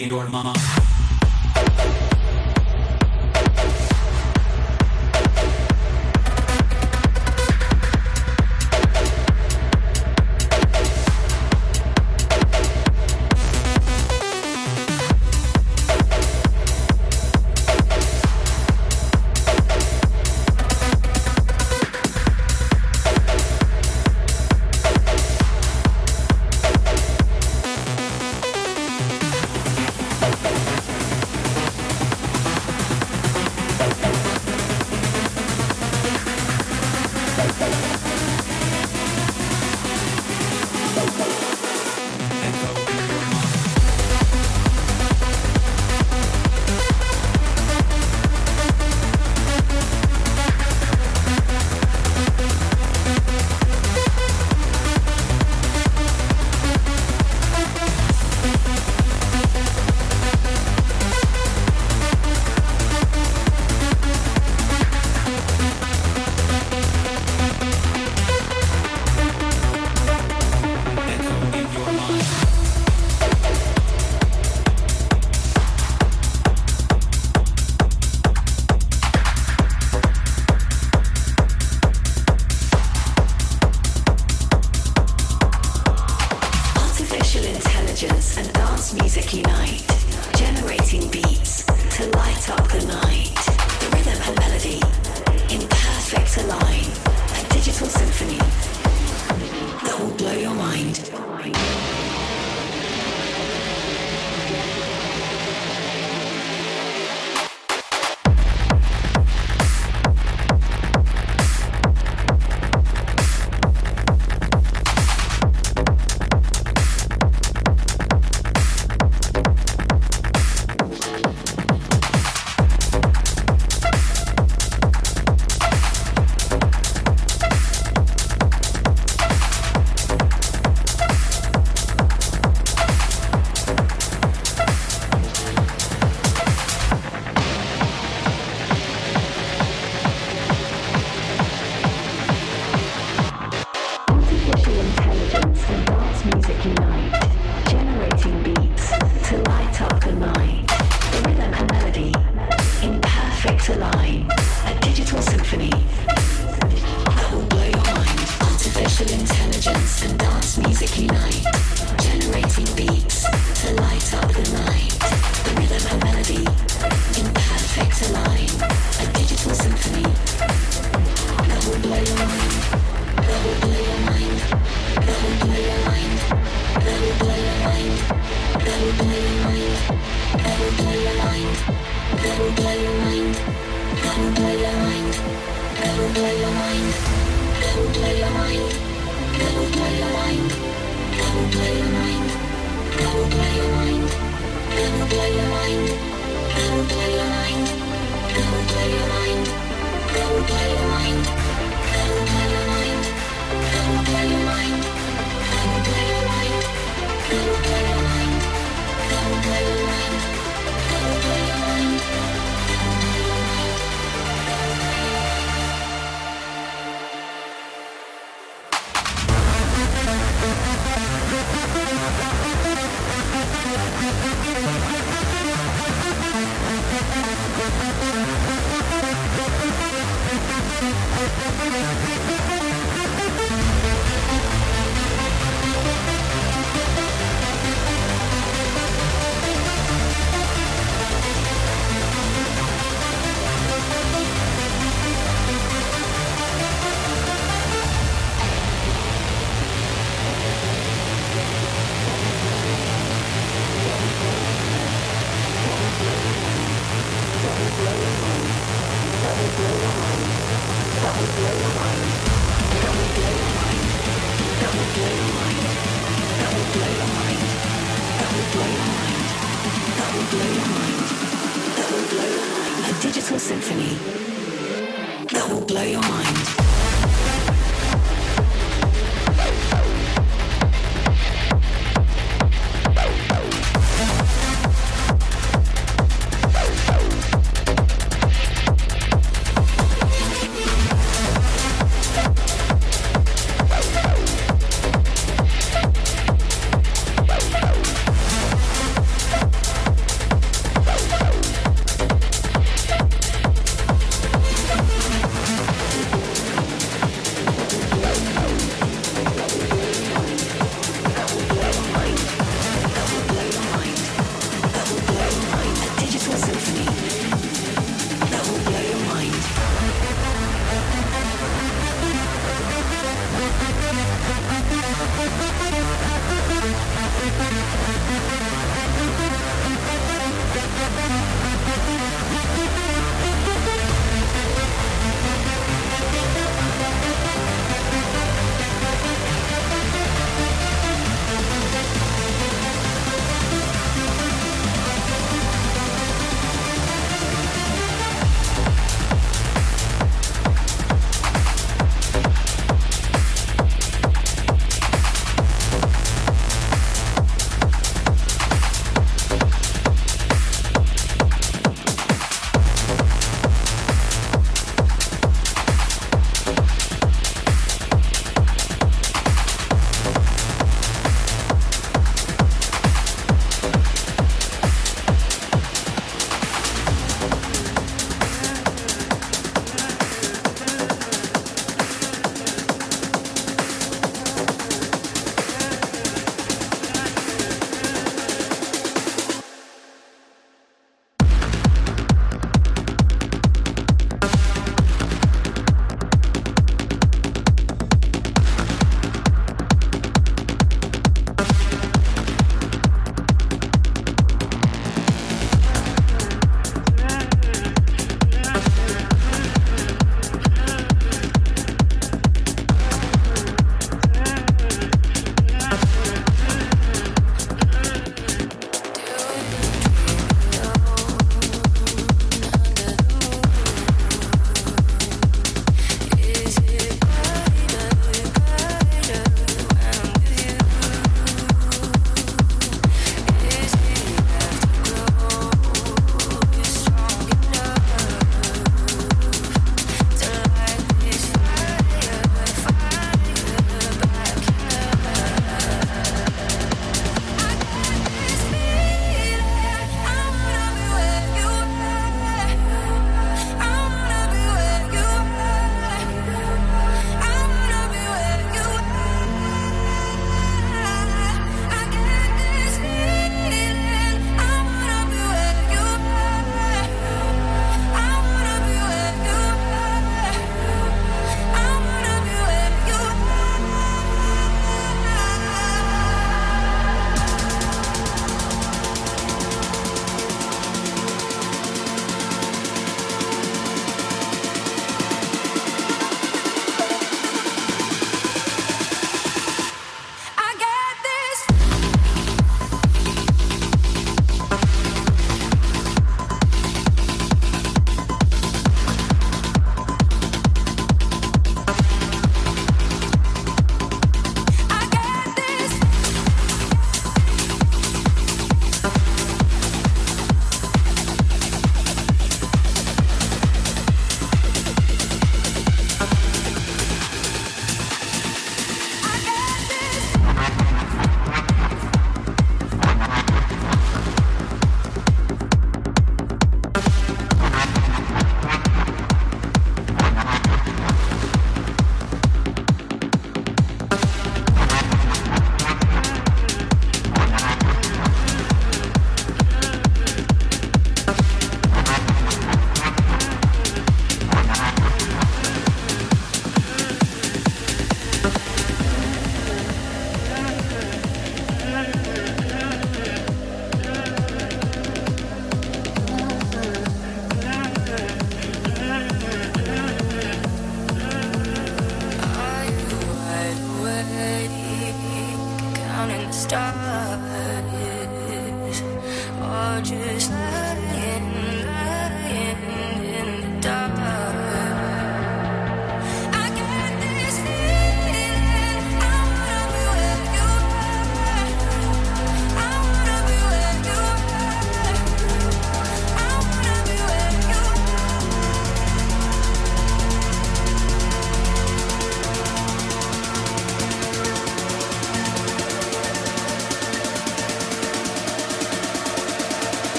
your mind.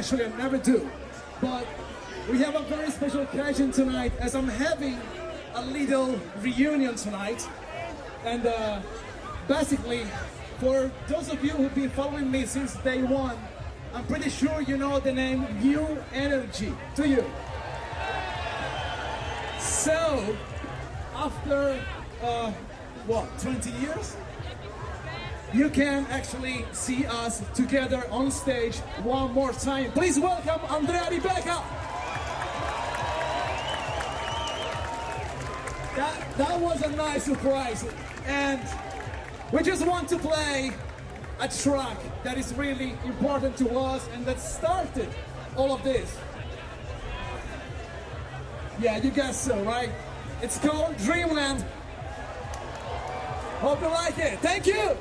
Actually, I never do. But we have a very special occasion tonight as I'm having a little reunion tonight. And uh, basically, for those of you who've been following me since day one, I'm pretty sure you know the name NU NRG. Do you? You can actually see us together on stage one more time. Please welcome Andrea Rebecca. That, that was a nice surprise. And we just want to play a track that is really important to us and that started all of this. Yeah, you guess so, right? It's called Dreamland. Hope you like it. Thank you.